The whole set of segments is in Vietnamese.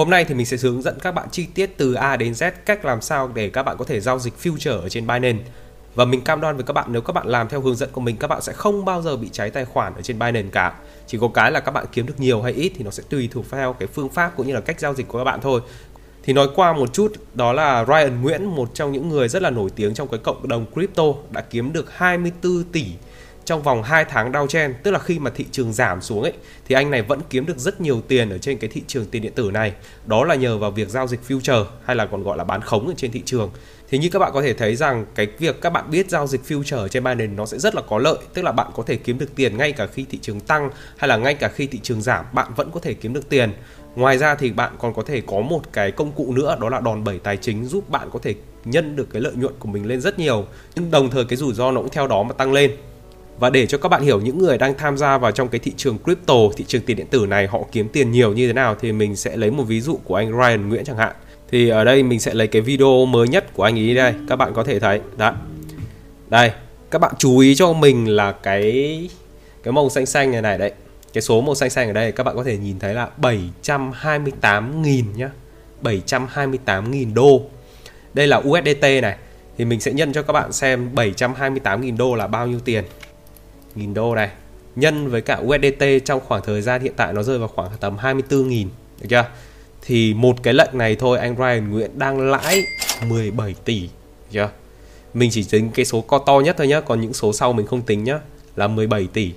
Hôm nay thì mình sẽ hướng dẫn các bạn chi tiết từ A đến Z cách làm sao để các bạn có thể giao dịch future ở trên Binance. Và mình cam đoan với các bạn nếu các bạn làm theo hướng dẫn của mình các bạn sẽ không bao giờ bị cháy tài khoản ở trên Binance cả. Chỉ có cái là các bạn kiếm được nhiều hay ít thì nó sẽ tùy thuộc theo cái phương pháp cũng như là cách giao dịch của các bạn thôi. Thì nói qua một chút, đó là Ryan Nguyễn, một trong những người rất là nổi tiếng trong cái cộng đồng crypto đã kiếm được 24 tỷ trong vòng 2 tháng đau chen tức là khi mà thị trường giảm xuống ấy, thì anh này vẫn kiếm được rất nhiều tiền ở trên cái thị trường tiền điện tử này. Đó là nhờ vào việc giao dịch future, hay là còn gọi là bán khống ở trên thị trường. Thì như các bạn có thể thấy rằng, cái việc các bạn biết giao dịch future trên Binance nó sẽ rất là có lợi, tức là bạn có thể kiếm được tiền ngay cả khi thị trường tăng, hay là ngay cả khi thị trường giảm, bạn vẫn có thể kiếm được tiền. Ngoài ra thì bạn còn có thể có một cái công cụ nữa, đó là đòn bẩy tài chính giúp bạn có thể nhân được cái lợi nhuận của mình lên rất nhiều. Nhưng đồng thời cái rủi ro nó cũng theo đó mà tăng lên và để cho các bạn hiểu những người đang tham gia vào trong cái thị trường crypto, thị trường tiền điện tử này họ kiếm tiền nhiều như thế nào thì mình sẽ lấy một ví dụ của anh Ryan Nguyễn chẳng hạn. Thì ở đây mình sẽ lấy cái video mới nhất của anh ý đây, các bạn có thể thấy. Đó. Đây, các bạn chú ý cho mình là cái cái màu xanh xanh này này đấy. Cái số màu xanh xanh ở đây các bạn có thể nhìn thấy là 728.000 nhá. 728.000 đô. Đây là USDT này. Thì mình sẽ nhân cho các bạn xem 728.000 đô là bao nhiêu tiền nghìn đô này nhân với cả USDT trong khoảng thời gian hiện tại nó rơi vào khoảng tầm 24.000 được chưa? Thì một cái lệnh này thôi anh Ryan Nguyễn đang lãi 17 tỷ được chưa? Mình chỉ tính cái số co to nhất thôi nhá, còn những số sau mình không tính nhá là 17 tỷ.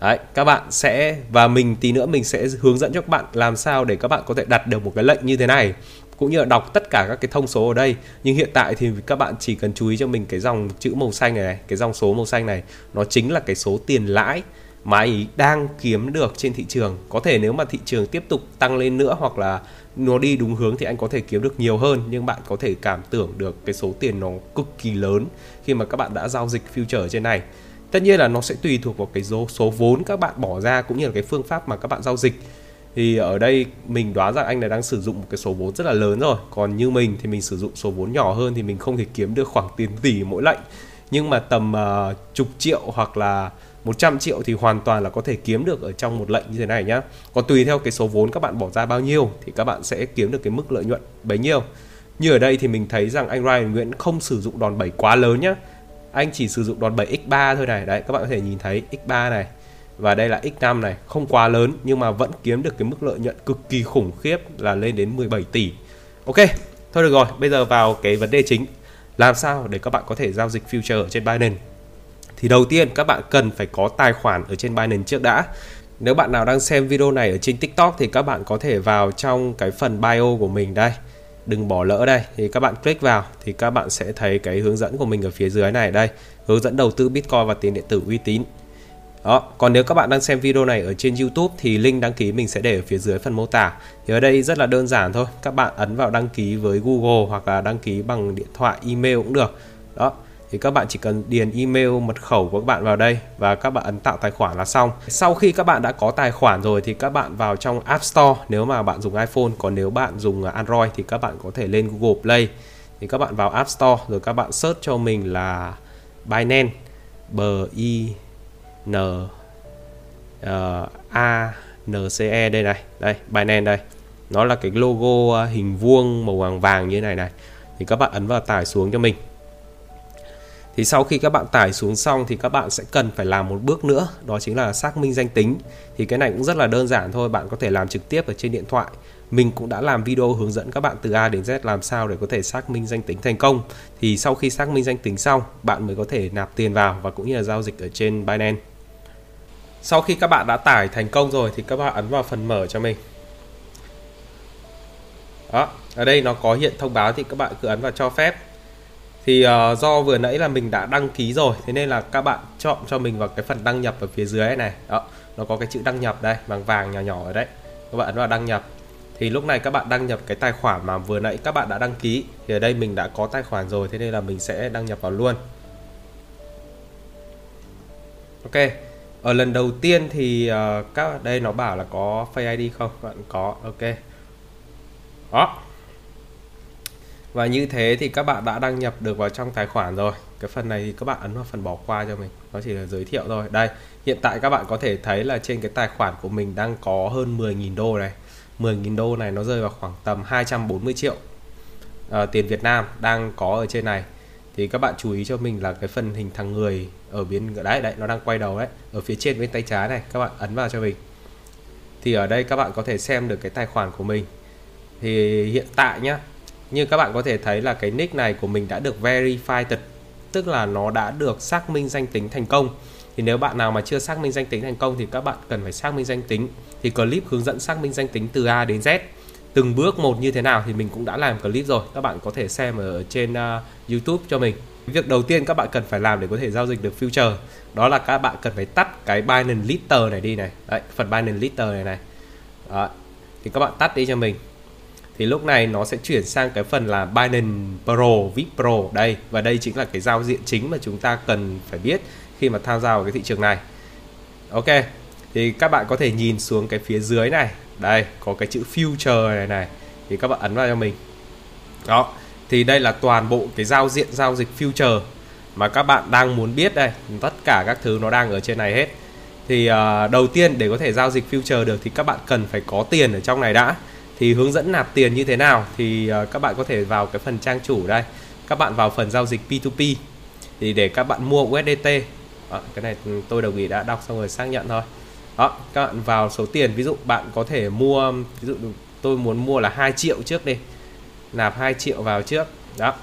Đấy, các bạn sẽ và mình tí nữa mình sẽ hướng dẫn cho các bạn làm sao để các bạn có thể đặt được một cái lệnh như thế này cũng như là đọc tất cả các cái thông số ở đây. Nhưng hiện tại thì các bạn chỉ cần chú ý cho mình cái dòng chữ màu xanh này, này cái dòng số màu xanh này nó chính là cái số tiền lãi mà anh đang kiếm được trên thị trường. Có thể nếu mà thị trường tiếp tục tăng lên nữa hoặc là nó đi đúng hướng thì anh có thể kiếm được nhiều hơn nhưng bạn có thể cảm tưởng được cái số tiền nó cực kỳ lớn khi mà các bạn đã giao dịch future trên này. Tất nhiên là nó sẽ tùy thuộc vào cái số, số vốn các bạn bỏ ra cũng như là cái phương pháp mà các bạn giao dịch thì ở đây mình đoán rằng anh này đang sử dụng một cái số vốn rất là lớn rồi còn như mình thì mình sử dụng số vốn nhỏ hơn thì mình không thể kiếm được khoảng tiền tỷ mỗi lệnh nhưng mà tầm uh, chục triệu hoặc là 100 triệu thì hoàn toàn là có thể kiếm được ở trong một lệnh như thế này nhá. Còn tùy theo cái số vốn các bạn bỏ ra bao nhiêu thì các bạn sẽ kiếm được cái mức lợi nhuận bấy nhiêu. Như ở đây thì mình thấy rằng anh Ryan Nguyễn không sử dụng đòn bẩy quá lớn nhá. Anh chỉ sử dụng đòn bẩy x3 thôi này. Đấy các bạn có thể nhìn thấy x3 này và đây là x5 này. Không quá lớn, nhưng mà vẫn kiếm được cái mức lợi nhuận cực kỳ khủng khiếp là lên đến 17 tỷ. Ok, thôi được rồi. Bây giờ vào cái vấn đề chính. Làm sao để các bạn có thể giao dịch future ở trên Binance? Thì đầu tiên, các bạn cần phải có tài khoản ở trên Binance trước đã. Nếu bạn nào đang xem video này ở trên TikTok thì các bạn có thể vào trong cái phần bio của mình đây. Đừng bỏ lỡ đây. Thì các bạn click vào thì các bạn sẽ thấy cái hướng dẫn của mình ở phía dưới này đây. Hướng dẫn đầu tư Bitcoin và tiền điện tử uy tín đó, còn nếu các bạn đang xem video này ở trên YouTube thì link đăng ký mình sẽ để ở phía dưới phần mô tả. Thì ở đây rất là đơn giản thôi, các bạn ấn vào đăng ký với Google hoặc là đăng ký bằng điện thoại, email cũng được. Đó, thì các bạn chỉ cần điền email mật khẩu của các bạn vào đây và các bạn ấn tạo tài khoản là xong. Sau khi các bạn đã có tài khoản rồi thì các bạn vào trong App Store nếu mà bạn dùng iPhone, còn nếu bạn dùng Android thì các bạn có thể lên Google Play. Thì các bạn vào App Store rồi các bạn search cho mình là Binance B I N uh, A N C E đây này. Đây Binance đây. Nó là cái logo ờ, hình vuông màu vàng vàng như thế này này. Thì các bạn ấn vào tải xuống cho mình. Thì sau khi các bạn tải xuống xong thì các bạn sẽ cần phải làm một bước nữa đó chính là xác minh danh tính. Thì cái này cũng rất là đơn giản thôi bạn có thể làm trực tiếp ở trên điện thoại. Mình cũng đã làm video hướng dẫn các bạn từ A đến Z làm sao để có thể xác minh danh tính thành công. Thì sau khi xác minh danh tính xong bạn mới có thể nạp tiền vào và cũng như là giao dịch ở trên Binance sau khi các bạn đã tải thành công rồi thì các bạn ấn vào phần mở cho mình. Đó ở đây nó có hiện thông báo thì các bạn cứ ấn vào cho phép. Thì uh, do vừa nãy là mình đã đăng ký rồi thế nên là các bạn chọn cho mình vào cái phần đăng nhập ở phía dưới này. Đó nó có cái chữ đăng nhập đây bằng vàng nhỏ nhỏ ở đấy. Các bạn ấn vào đăng nhập. Thì lúc này các bạn đăng nhập cái tài khoản mà vừa nãy các bạn đã đăng ký. Thì ở đây mình đã có tài khoản rồi thế nên là mình sẽ đăng nhập vào luôn. Ok ở lần đầu tiên thì uh, các đây nó bảo là có Face ID không? Bạn có ok. Đó. Và như thế thì các bạn đã đăng nhập được vào trong tài khoản rồi. Cái phần này thì các bạn ấn vào phần bỏ qua cho mình. Nó chỉ là giới thiệu thôi. Đây hiện tại các bạn có thể thấy là trên cái tài khoản của mình đang có hơn 10.000 đô này. 10.000 đô này nó rơi vào khoảng tầm 240 triệu uh, tiền Việt Nam đang có ở trên này thì các bạn chú ý cho mình là cái phần hình thằng người ở bên đấy đấy, nó đang quay đầu đấy, ở phía trên bên tay trái này, các bạn ấn vào cho mình. Thì ở đây các bạn có thể xem được cái tài khoản của mình. Thì hiện tại nhá, như các bạn có thể thấy là cái nick này của mình đã được verified tức là nó đã được xác minh danh tính thành công. Thì nếu bạn nào mà chưa xác minh danh tính thành công thì các bạn cần phải xác minh danh tính, thì clip hướng dẫn xác minh danh tính từ A đến Z từng bước một như thế nào thì mình cũng đã làm clip rồi. Các bạn có thể xem ở trên uh, YouTube cho mình. Việc đầu tiên các bạn cần phải làm để có thể giao dịch được future đó là các bạn cần phải tắt cái Binance Lister này đi này. Đấy phần Binance Lister này này. Đó. thì các bạn tắt đi cho mình. Thì lúc này nó sẽ chuyển sang cái phần là Binance Pro, VIP Pro. Đây và đây chính là cái giao diện chính mà chúng ta cần phải biết khi mà tham gia vào cái thị trường này. Ok, thì các bạn có thể nhìn xuống cái phía dưới này, đây có cái chữ future này này thì các bạn ấn vào cho mình. Đó, thì đây là toàn bộ cái giao diện giao dịch future mà các bạn đang muốn biết đây, tất cả các thứ nó đang ở trên này hết. Thì uh, đầu tiên để có thể giao dịch future được thì các bạn cần phải có tiền ở trong này đã. Thì hướng dẫn nạp tiền như thế nào thì uh, các bạn có thể vào cái phần trang chủ đây. Các bạn vào phần giao dịch P2P thì để các bạn mua USDT à, cái này tôi đồng ý đã đọc xong rồi xác nhận thôi đó các bạn vào số tiền ví dụ bạn có thể mua ví dụ tôi muốn mua là 2 triệu trước đi nạp 2 triệu vào trước đó.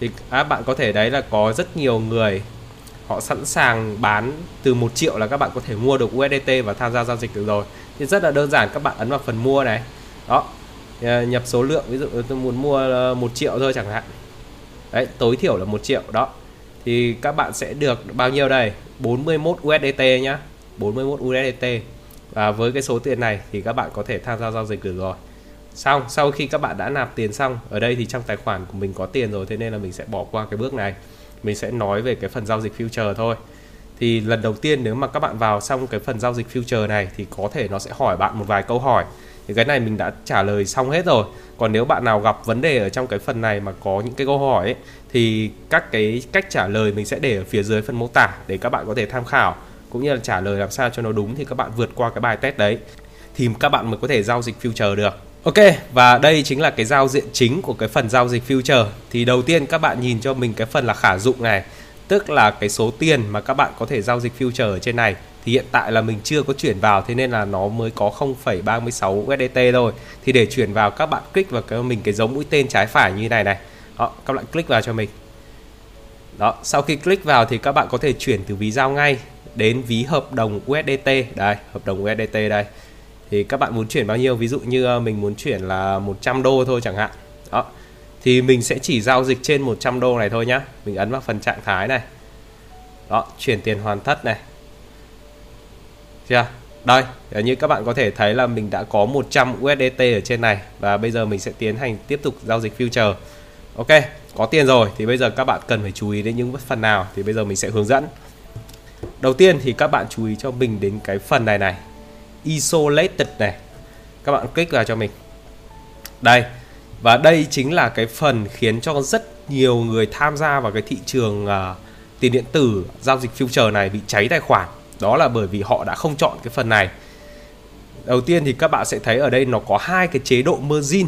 Thì à, bạn có thể đấy là có rất nhiều người họ sẵn sàng bán từ 1 triệu là các bạn có thể mua được USDT và tham gia giao dịch được rồi. Thì rất là đơn giản các bạn ấn vào phần mua này. Đó ờ, nhập số lượng ví dụ tôi muốn mua ờ, một triệu thôi chẳng hạn. Đấy tối thiểu là một triệu đó. Thì các bạn sẽ được bao nhiêu đây? 41 USDT nhá. 41 USDT và với cái số tiền này thì các bạn có thể tham gia giao dịch được rồi. Xong sau khi các bạn đã nạp tiền xong ở đây thì trong tài khoản của mình có tiền rồi thế nên là mình sẽ bỏ qua cái bước này. Mình sẽ nói về cái phần giao dịch future thôi. Thì lần đầu tiên nếu mà các bạn vào xong cái phần giao dịch future này thì có thể nó sẽ hỏi bạn một vài câu hỏi. Thì cái này mình đã trả lời xong hết rồi. Còn nếu bạn nào gặp vấn đề ở trong cái phần này mà có những cái câu hỏi ấy, thì các cái cách trả lời mình sẽ để ở phía dưới phần mô tả để các bạn có thể tham khảo cũng như là trả lời làm sao cho nó đúng thì các bạn vượt qua cái bài test đấy thì các bạn mới có thể giao dịch future được. Ok và đây chính là cái giao diện chính của cái phần giao dịch future. Thì đầu tiên các bạn nhìn cho mình cái phần là khả dụng này tức là cái số tiền mà các bạn có thể giao dịch future ở trên này. Thì hiện tại là mình chưa có chuyển vào thế nên là nó mới có 0,36 USDT thôi. Thì để chuyển vào các bạn click vào cái mình cái dấu mũi tên trái phải như này này. Đó các bạn click vào cho mình đó, sau khi click vào thì các bạn có thể chuyển từ ví giao ngay đến ví hợp đồng USDT đây, hợp đồng USDT đây. Thì các bạn muốn chuyển bao nhiêu? Ví dụ như ờ, mình muốn chuyển là 100 đô thôi chẳng hạn. Đó, thì mình sẽ chỉ giao dịch trên 100 đô này thôi nhá. Mình ấn vào phần trạng thái này. Đó, chuyển tiền hoàn tất này. Chưa? Đây như các bạn có thể thấy là mình đã có 100 USDT ở trên này và bây giờ mình sẽ tiến hành tiếp tục giao dịch future ok có tiền rồi thì bây giờ các bạn cần phải chú ý đến những phần nào thì bây giờ mình sẽ hướng dẫn. Đầu tiên thì các bạn chú ý cho mình đến cái phần này này. Isolated này. Các bạn click vào cho mình. Đây và đây chính là cái phần khiến cho rất nhiều người tham gia vào cái thị trường uh, tiền điện tử giao dịch future này bị cháy tài khoản. Đó là bởi vì họ đã không chọn cái phần này. Đầu tiên thì các bạn sẽ thấy ở đây nó có hai cái chế độ margin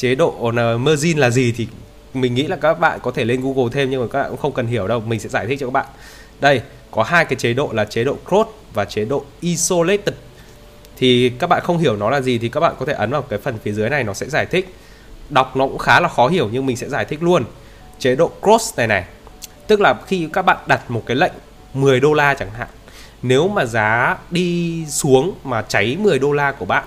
chế độ ờ, margin là gì thì mình nghĩ là các bạn có thể lên Google thêm nhưng mà các bạn cũng không cần hiểu đâu, mình sẽ giải thích cho các bạn. Đây, có hai cái chế độ là chế độ cross và chế độ isolated. Thì các bạn không hiểu nó là gì thì các bạn có thể ấn vào cái phần phía dưới này, nó sẽ giải thích. Đọc nó cũng khá là khó hiểu nhưng mình sẽ giải thích luôn. Chế độ cross này này, tức là khi các bạn đặt một cái lệnh 10 đô la chẳng hạn, nếu mà giá đi xuống mà cháy 10 đô la của bạn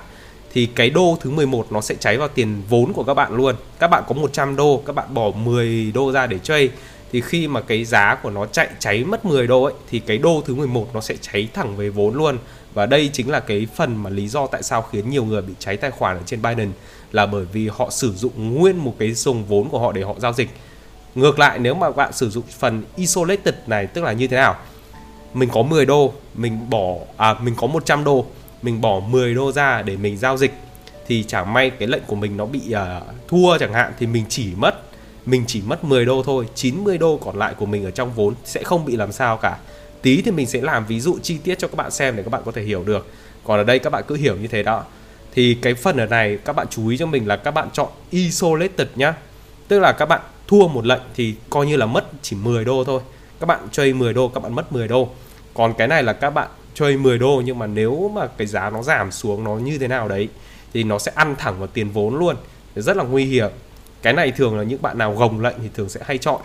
thì cái đô thứ 11 nó sẽ cháy vào tiền vốn của các bạn luôn. Các bạn có 100 đô, các bạn bỏ 10 đô ra để trade thì khi mà cái giá của nó chạy cháy mất 10 đô ấy thì cái đô thứ 11 nó sẽ cháy thẳng về vốn luôn. Và đây chính là cái phần mà lý do tại sao khiến nhiều người bị cháy tài khoản ở trên Binance là bởi vì họ sử dụng nguyên một cái dùng vốn của họ để họ giao dịch. Ngược lại nếu mà bạn sử dụng phần isolated này tức là như thế nào? mình có 10 đô mình bỏ à mình có 100 đô mình bỏ 10 đô ra để mình giao dịch thì chẳng may cái lệnh của mình nó bị uh, thua chẳng hạn thì mình chỉ mất mình chỉ mất 10 đô thôi 90 đô còn lại của mình ở trong vốn sẽ không bị làm sao cả. Tí thì mình sẽ làm ví dụ chi tiết cho các bạn xem để các bạn có thể hiểu được. Còn ở đây các bạn cứ hiểu như thế đó. Thì cái phần ở này các bạn chú ý cho mình là các bạn chọn isolated nhá. Tức là các bạn thua một lệnh thì coi như là mất chỉ 10 đô thôi. Các bạn chơi 10 đô các bạn mất 10 đô. Còn cái này là các bạn chơi 10 đô nhưng mà nếu mà cái giá nó giảm xuống nó như thế nào đấy thì nó sẽ ăn thẳng vào tiền vốn luôn. Rất là nguy hiểm. Cái này thường là những bạn nào gồng lệnh thì thường sẽ hay chọn.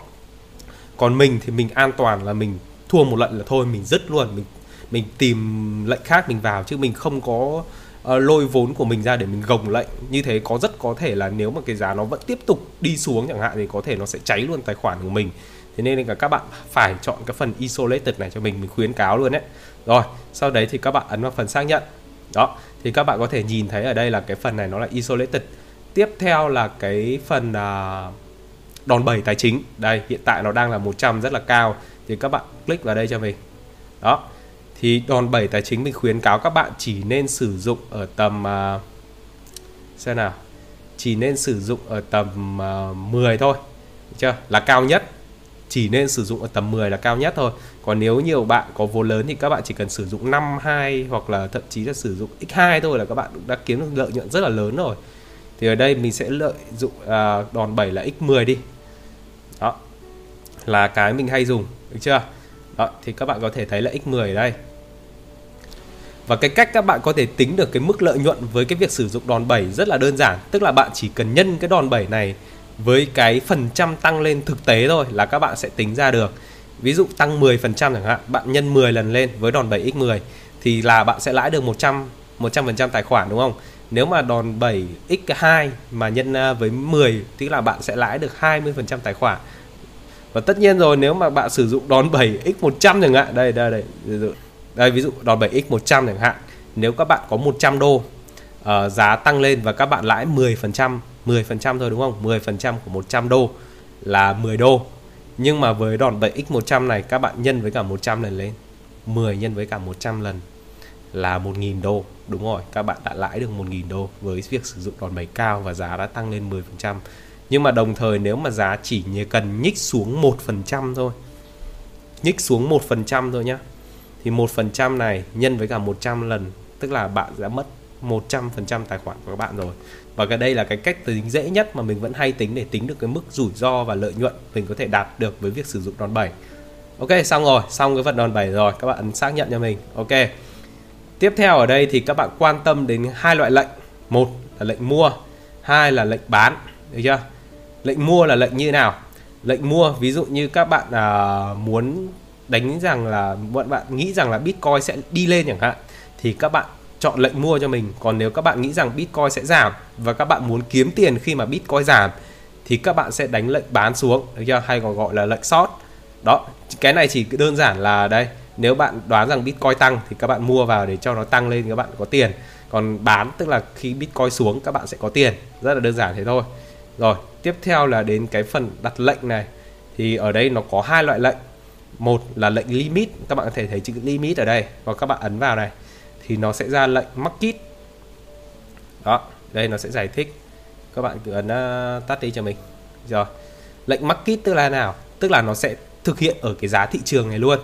Còn mình thì mình an toàn là mình thua một lệnh là thôi mình dứt luôn mình mình tìm lệnh khác mình vào chứ mình không có uh, lôi vốn của mình ra để mình gồng lệnh. Như thế có rất có thể là nếu mà cái giá nó vẫn tiếp tục đi xuống chẳng hạn thì có thể nó sẽ cháy luôn tài khoản của mình. Thế nên là các bạn phải chọn cái phần isolated này cho mình mình khuyến cáo luôn đấy rồi sau đấy thì các bạn ấn vào phần xác nhận. Đó thì các bạn có thể nhìn thấy ở đây là cái phần này nó là isolated. Tiếp theo là cái phần uh, đòn bẩy tài chính. Đây hiện tại nó đang là 100 rất là cao. Thì các bạn click vào đây cho mình. Đó thì đòn bẩy tài chính mình khuyến cáo các bạn chỉ nên sử dụng ở tầm uh, xem nào. Chỉ nên sử dụng ở tầm à, uh, 10 thôi. Được chưa? Là cao nhất. Chỉ nên sử dụng ở tầm 10 là cao nhất thôi còn nếu nhiều bạn có vốn lớn thì các bạn chỉ cần sử dụng 5 2 hoặc là thậm chí là sử dụng x2 thôi là các bạn cũng đã kiếm được lợi nhuận rất là lớn rồi. Thì ở đây mình sẽ lợi dụng à, đòn bẩy là x10 đi. Đó là cái mình hay dùng được chưa? Đó thì các bạn có thể thấy là x10 ở đây. Và cái cách các bạn có thể tính được cái mức lợi nhuận với cái việc sử dụng đòn bẩy rất là đơn giản. Tức là bạn chỉ cần nhân cái đòn bẩy này với cái phần trăm tăng lên thực tế thôi là các bạn sẽ tính ra được ví dụ tăng 10% chẳng hạn bạn nhân 10 lần lên với đòn 7x10 thì là bạn sẽ lãi được 100 100% tài khoản đúng không? Nếu mà đòn 7 x2 mà nhân à, với 10 thì là bạn sẽ lãi được 20% tài khoản. Và tất nhiên rồi nếu mà bạn sử dụng đòn 7 x100 chẳng hạn đây đây đây đây ví dụ đòn 7 x100 chẳng hạn nếu các bạn có 100 đô uh, giá tăng lên và các bạn lãi 10% 10% thôi đúng không? 10% của 100 đô là 10 đô nhưng mà với đòn 7x100 này, các bạn nhân với cả 100 lần lên. 10 nhân với cả 100 lần là 1.000 đô. Đúng rồi, các bạn đã lãi được 1.000 đô với việc sử dụng đòn bẩy cao và giá đã tăng lên 10% nhưng mà đồng thời nếu mà giá chỉ cần nhích xuống 1% thôi, nhích xuống 1% thôi nhá, thì 1% này nhân với cả 100 lần, tức là bạn đã mất 100% tài khoản của các bạn rồi và cái đây là cái cách tính dễ nhất mà mình vẫn hay tính để tính được cái mức rủi ro và lợi nhuận mình có thể đạt được với việc sử dụng đòn bẩy. Ok xong rồi xong cái phần đòn bẩy rồi các bạn ấn xác nhận cho mình. Ok. Tiếp theo ở đây thì các bạn quan tâm đến hai loại lệnh. Một là lệnh mua hai là lệnh bán được chưa? Lệnh mua là lệnh như nào? Lệnh mua ví dụ như các bạn à, muốn đánh rằng là bọn bạn nghĩ rằng là bitcoin sẽ đi lên chẳng hạn thì các bạn chọn lệnh mua cho mình. Còn nếu các bạn nghĩ rằng bitcoin sẽ giảm và các bạn muốn kiếm tiền khi mà bitcoin giảm, thì các bạn sẽ đánh lệnh bán xuống. Được chưa? Hay còn gọi là lệnh short. Đó, cái này chỉ đơn giản là đây. Nếu bạn đoán rằng bitcoin tăng thì các bạn mua vào để cho nó tăng lên, các bạn có tiền. Còn bán, tức là khi bitcoin xuống, các bạn sẽ có tiền. Rất là đơn giản thế thôi. Rồi, tiếp theo là đến cái phần đặt lệnh này. Thì ở đây nó có hai loại lệnh. Một là lệnh limit. Các bạn có thể thấy chữ limit ở đây và các bạn ấn vào này thì nó sẽ ra lệnh market đó đây nó sẽ giải thích. Các bạn cứ ấn uh, tắt đi cho mình. Rồi lệnh market tức là nào? Tức là nó sẽ thực hiện ở cái giá thị trường này luôn.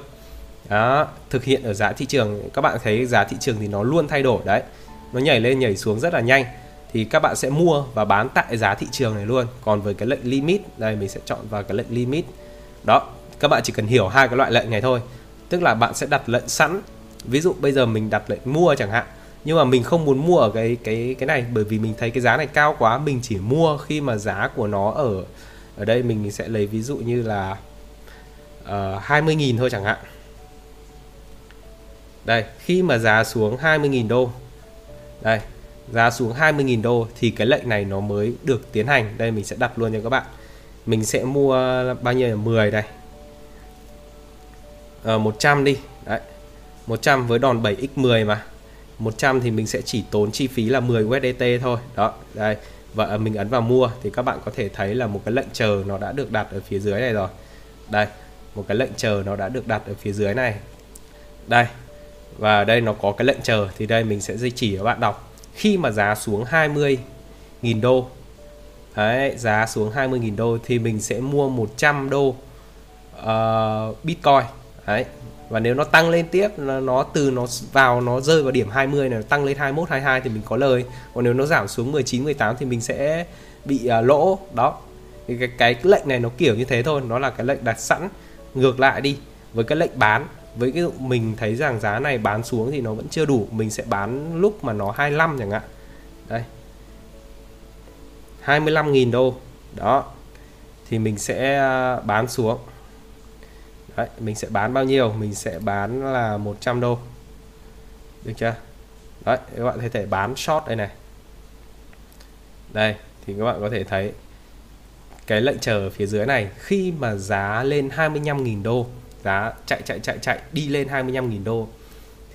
Đó thực hiện ở giá thị trường. Các bạn thấy giá thị trường thì nó luôn thay đổi đấy. Nó nhảy lên nhảy xuống rất là nhanh. Thì các bạn sẽ mua và bán tại giá thị trường này luôn. Còn với cái lệnh limit đây mình sẽ chọn vào cái lệnh limit. Đó các bạn chỉ cần hiểu hai cái loại lệnh này thôi. Tức là bạn sẽ đặt lệnh sẵn ví dụ bây giờ mình đặt lệnh mua chẳng hạn nhưng mà mình không muốn mua ở cái cái cái này bởi vì mình thấy cái giá này cao quá mình chỉ mua khi mà giá của nó ở ở đây mình sẽ lấy ví dụ như là ờ, uh, 20.000 thôi chẳng hạn. Đây khi mà giá xuống 20.000 đô đây giá xuống 20.000 đô thì cái lệnh này nó mới được tiến hành. Đây mình sẽ đặt luôn cho các bạn. Mình sẽ mua bao nhiêu? là 10 đây. Ờ, 100 đi. Đấy. 100 với đòn 7x10 mà. 100 thì mình sẽ chỉ tốn chi phí là 10 USDT thôi. Đó đây. Và à, mình ấn vào mua thì các bạn có thể thấy là một cái lệnh chờ nó đã được đặt ở phía dưới này rồi. Đây một cái lệnh chờ nó đã được đặt ở phía dưới này. Đây và đây nó có cái lệnh chờ thì đây mình sẽ dây chỉ các bạn đọc. Khi mà giá xuống 20.000 đô Đấy, giá xuống 20.000 đô thì mình sẽ mua 100 đô uh, Bitcoin. Đấy, và nếu nó tăng lên tiếp nó, nó từ nó vào nó rơi vào điểm 20 này tăng lên 21 22 thì mình có lời. Còn nếu nó giảm xuống 19 18 thì mình sẽ bị uh, lỗ. Đó. Thì cái, cái lệnh này nó kiểu như thế thôi. Nó là cái lệnh đặt sẵn ngược lại đi với cái lệnh bán. Với cái mình thấy rằng giá này bán xuống thì nó vẫn chưa đủ. Mình sẽ bán lúc mà nó 25 chẳng hạn. Đây. 25.000 đô. Đó. Thì mình sẽ à, bán xuống. Đấy, mình sẽ bán bao nhiêu? Mình sẽ bán là 100 đô. Được chưa? Đấy các bạn có thể bán short đây này. Đây thì các bạn có thể thấy cái lệnh chờ ở phía dưới này khi mà giá lên 25.000 đô giá chạy chạy chạy chạy đi lên 25.000 đô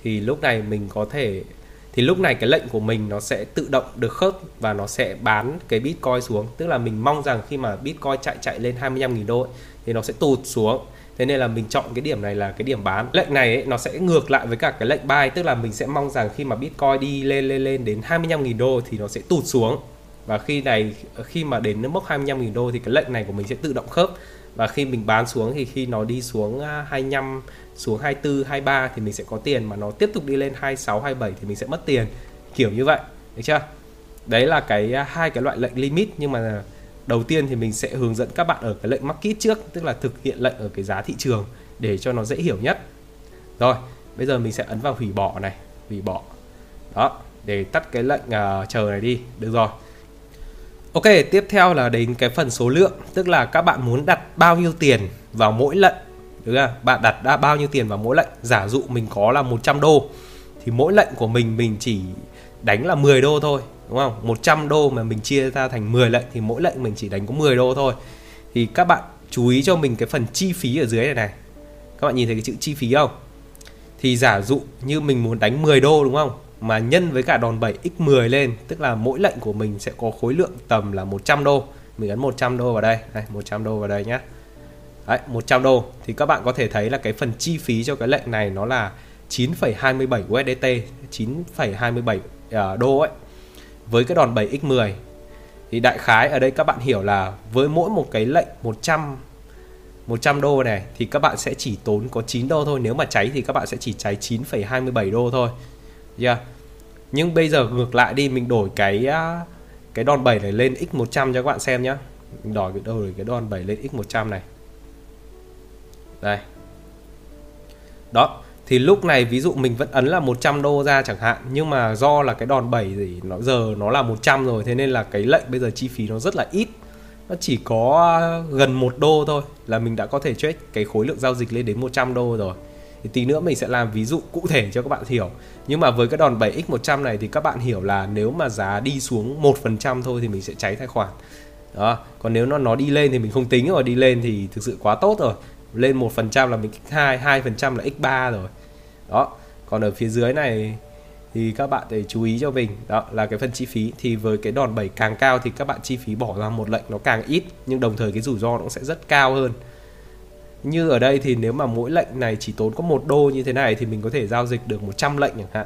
thì lúc này mình có thể thì lúc này cái lệnh của mình nó sẽ tự động được khớp và nó sẽ bán cái Bitcoin xuống. Tức là mình mong rằng khi mà Bitcoin chạy chạy lên 25.000 đô ấy, thì nó sẽ tụt xuống thế nên là mình chọn cái điểm này là cái điểm bán. Lệnh này ấy, nó sẽ ngược lại với cả cái lệnh buy tức là mình sẽ mong rằng khi mà Bitcoin đi lên lên lên đến 25.000 đô thì nó sẽ tụt xuống. Và khi này khi mà đến mốc 25.000 đô thì cái lệnh này của mình sẽ tự động khớp. Và khi mình bán xuống thì khi nó đi xuống à, 25 xuống 24 23 thì mình sẽ có tiền. Mà nó tiếp tục đi lên 26 27 thì mình sẽ mất tiền. Kiểu như vậy được chưa? Đấy là cái à, hai cái loại lệnh limit. Nhưng mà đầu tiên thì mình sẽ hướng dẫn các bạn ở cái lệnh market trước tức là thực hiện lệnh ở cái giá thị trường để cho nó dễ hiểu nhất rồi bây giờ mình sẽ ấn vào hủy bỏ này hủy bỏ đó để tắt cái lệnh uh, chờ này đi được rồi Ok, tiếp theo là đến cái phần số lượng, tức là các bạn muốn đặt bao nhiêu tiền vào mỗi lệnh. Đúng không? Bạn đặt đã bao nhiêu tiền vào mỗi lệnh. Giả dụ mình có là 100 đô thì mỗi lệnh của mình mình chỉ đánh là 10 đô thôi, đúng không? 100 đô mà mình chia ra thành 10 lệnh thì mỗi lệnh mình chỉ đánh có 10 đô thôi. Thì các bạn chú ý cho mình cái phần chi phí ở dưới này này. Các bạn nhìn thấy cái chữ chi phí không? Thì giả dụ như mình muốn đánh 10 đô đúng không? mà nhân với cả đòn 7x10 lên tức là mỗi lệnh của mình sẽ có khối lượng tầm là 100 đô mình ấn 100 đô vào đây đây 100 đô vào đây nhá Đấy, 100 đô thì các bạn có thể thấy là cái phần chi phí cho cái lệnh này nó là 9,27 USDT 9,27 uh, đô ấy với cái đòn 7x10 thì đại khái ở đây các bạn hiểu là với mỗi một cái lệnh 100 100 đô này thì các bạn sẽ chỉ tốn có 9 đô thôi. Nếu mà cháy thì các bạn sẽ chỉ cháy 9,27 đô thôi. Yeah. nhưng bây giờ ngược lại đi mình đổi cái cái đòn 7 này lên x100 cho các bạn xem nhé mình đổi cái đổi cái đòn 7 lên x100 này. Đây. Đó thì lúc này ví dụ mình vẫn ấn là 100 đô ra chẳng hạn, nhưng mà do là cái đòn bẩy thì nó, giờ nó là 100 rồi, thế nên là cái lệnh bây giờ chi phí nó rất là ít. Nó chỉ có gần một đô thôi, là mình đã có thể trade cái khối lượng giao dịch lên đến 100 đô rồi. Thì tí nữa mình sẽ làm ví dụ cụ thể cho các bạn hiểu. Nhưng mà với cái đòn 7x100 này thì các bạn hiểu là nếu mà giá đi xuống 1% thôi thì mình sẽ cháy tài khoản. Đó, còn nếu nó nó đi lên thì mình không tính rồi đi lên thì thực sự quá tốt rồi. Lên 1% là mình x2 2% là x3 rồi đó. Còn ở phía dưới này thì các bạn để chú ý cho mình. Đó là cái phần chi phí. Thì với cái đòn bẩy càng cao thì các bạn chi phí bỏ ra một lệnh nó càng ít, nhưng đồng thời cái rủi ro nó cũng sẽ rất cao hơn. Như ở đây thì nếu mà mỗi lệnh này chỉ tốn có một đô như thế này thì mình có thể giao dịch được 100 lệnh chẳng hạn.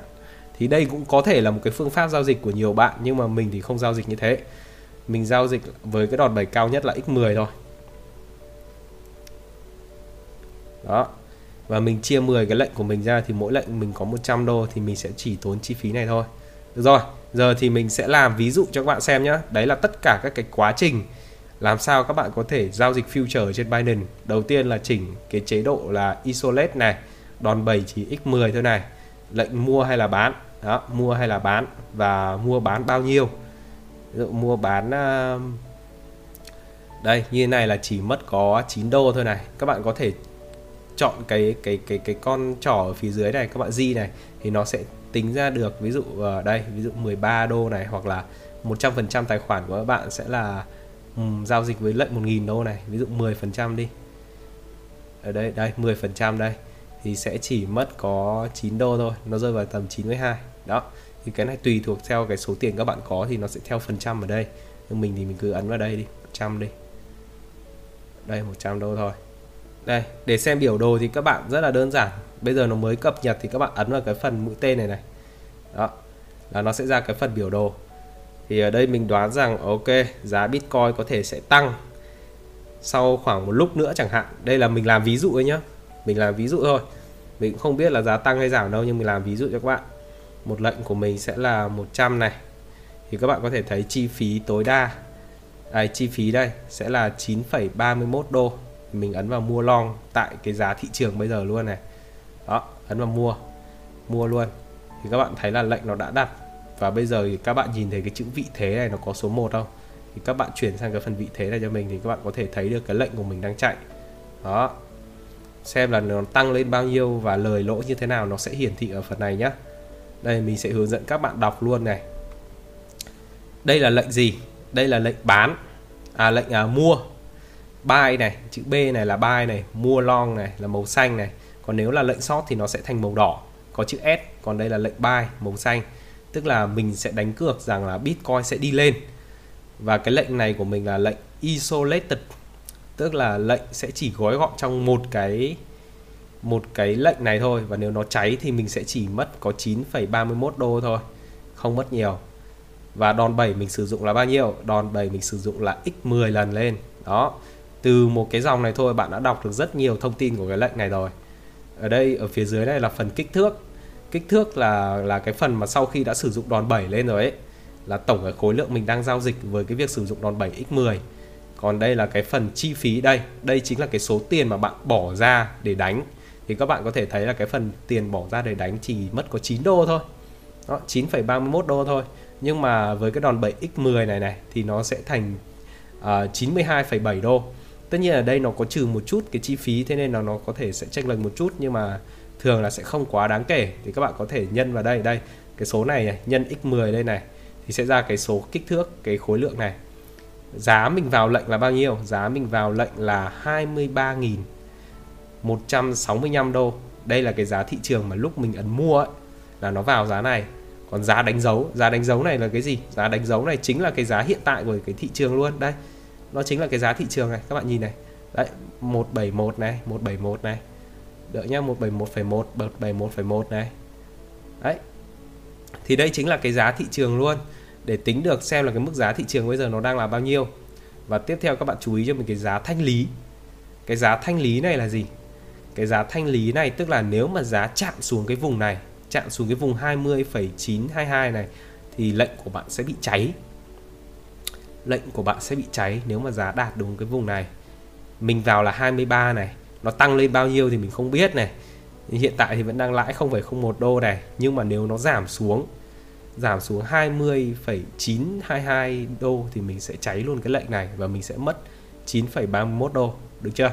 Thì đây cũng có thể là một cái phương pháp giao dịch của nhiều bạn, nhưng mà mình thì không giao dịch như thế. Mình giao dịch với cái đòn bẩy cao nhất là x10 thôi. Đó và mình chia 10 cái lệnh của mình ra thì mỗi lệnh mình có 100 đô thì mình sẽ chỉ tốn chi phí này thôi. Được rồi giờ thì mình sẽ làm ví dụ cho các bạn xem nhé đấy là tất cả các cái quá trình làm sao các bạn có thể giao dịch future trên Binance. Đầu tiên là chỉnh cái chế độ là isolate này đòn bẩy chỉ x10 thôi này lệnh mua hay là bán. Đó mua hay là bán và mua bán bao nhiêu. Ví dụ mua bán uh, đây như thế này là chỉ mất có 9 đô thôi này. Các bạn có thể chọn cái cái cái cái con trỏ ở phía dưới này các bạn di này thì nó sẽ tính ra được ví dụ ở đây ví dụ 13 đô này hoặc là 100% tài khoản của các bạn sẽ là um, giao dịch với lệnh 1.000 đô này ví dụ 10% đi. Ở đây đây 10% đây thì sẽ chỉ mất có 9 đô thôi nó rơi vào tầm 92 đó. Thì cái này tùy thuộc theo cái số tiền các bạn có thì nó sẽ theo phần trăm ở đây. Nhưng mình thì mình cứ ấn vào đây đi 100 đi. Đây 100 đô thôi đây để xem biểu đồ thì các bạn rất là đơn giản. Bây giờ nó mới cập nhật thì các bạn ấn vào cái phần mũi tên này này. Đó là nó sẽ ra cái phần biểu đồ. Thì ở đây mình đoán rằng ok giá Bitcoin có thể sẽ tăng sau khoảng một lúc nữa chẳng hạn. Đây là mình làm ví dụ thôi nhá. Mình làm ví dụ thôi. Mình cũng không biết là giá tăng hay giảm đâu nhưng mình làm ví dụ cho các bạn. Một lệnh của mình sẽ là 100 này. Thì các bạn có thể thấy chi phí tối đa. À, chi phí đây? Sẽ là 9,31 đô mình ấn vào mua long tại cái giá thị trường bây giờ luôn này. Đó ấn vào mua mua luôn. Thì các bạn thấy là lệnh nó đã đặt. Và bây giờ thì các bạn nhìn thấy cái chữ vị thế này nó có số 1 không? Thì các bạn chuyển sang cái phần vị thế này cho mình thì các bạn có thể thấy được cái lệnh của mình đang chạy. Đó. Xem là nó tăng lên bao nhiêu và lời lỗ như thế nào nó sẽ hiển thị ở phần này nhé đây mình sẽ hướng dẫn các bạn đọc luôn này. Đây là lệnh gì? Đây là lệnh bán. À lệnh à, mua buy này chữ B này là buy này mua long này là màu xanh này. Còn nếu là lệnh short thì nó sẽ thành màu đỏ. Có chữ S còn đây là lệnh buy màu xanh. Tức là mình sẽ đánh cược rằng là Bitcoin sẽ đi lên. Và cái lệnh này của mình là lệnh isolated. Tức là lệnh sẽ chỉ gói gọn trong một cái một cái lệnh này thôi. Và nếu nó cháy thì mình sẽ chỉ mất có 9,31 đô thôi. Không mất nhiều. Và đòn bẩy mình sử dụng là bao nhiêu? Đòn bẩy mình sử dụng là x 10 lần lên. Đó từ một cái dòng này thôi bạn đã đọc được rất nhiều thông tin của cái lệnh này rồi. Ở đây ở phía dưới này là phần kích thước. Kích thước là là cái phần mà sau khi đã sử dụng đòn bẩy lên rồi ấy là tổng cái khối lượng mình đang giao dịch với cái việc sử dụng đòn bẩy x10 còn đây là cái phần chi phí đây. Đây chính là cái số tiền mà bạn bỏ ra để đánh. Thì các bạn có thể thấy là cái phần tiền bỏ ra để đánh chỉ mất có 9 đô thôi. Đó 9,31 đô thôi. Nhưng mà với cái đòn bẩy x10 này này thì nó sẽ thành à, uh, 92,7 đô tất nhiên ở đây nó có trừ một chút cái chi phí thế nên là nó có thể sẽ chênh lệch một chút nhưng mà thường là sẽ không quá đáng kể. Thì các bạn có thể nhân vào đây đây cái số này, này nhân x10 đây này thì sẽ ra cái số kích thước cái khối lượng này. Giá mình vào lệnh là bao nhiêu? Giá mình vào lệnh là 23.165 đô. Đây là cái giá thị trường mà lúc mình ấn mua ấy, là nó vào giá này. Còn giá đánh dấu giá đánh dấu này là cái gì? Giá đánh dấu này chính là cái giá hiện tại của cái thị trường luôn. Đây nó chính là cái giá thị trường này các bạn nhìn này. Đấy 171 này 171 này. Đợi nhá 171,1 171,1 này. Đấy. Thì đây chính là cái giá thị trường luôn. Để tính được xem là cái mức giá thị trường bây giờ nó đang là bao nhiêu. Và tiếp theo các bạn chú ý cho mình cái giá thanh lý. Cái giá thanh lý này là gì? Cái giá thanh lý này tức là nếu mà giá chạm xuống cái vùng này chạm xuống cái vùng 20,922 này thì lệnh của bạn sẽ bị cháy lệnh của bạn sẽ bị cháy nếu mà giá đạt đúng cái vùng này. Mình vào là 23 này nó tăng lên bao nhiêu thì mình không biết này. Hiện tại thì vẫn đang lãi 0,01 đô này nhưng mà nếu nó giảm xuống giảm xuống 20,922 đô thì mình sẽ cháy luôn cái lệnh này và mình sẽ mất 9,31 đô được chưa?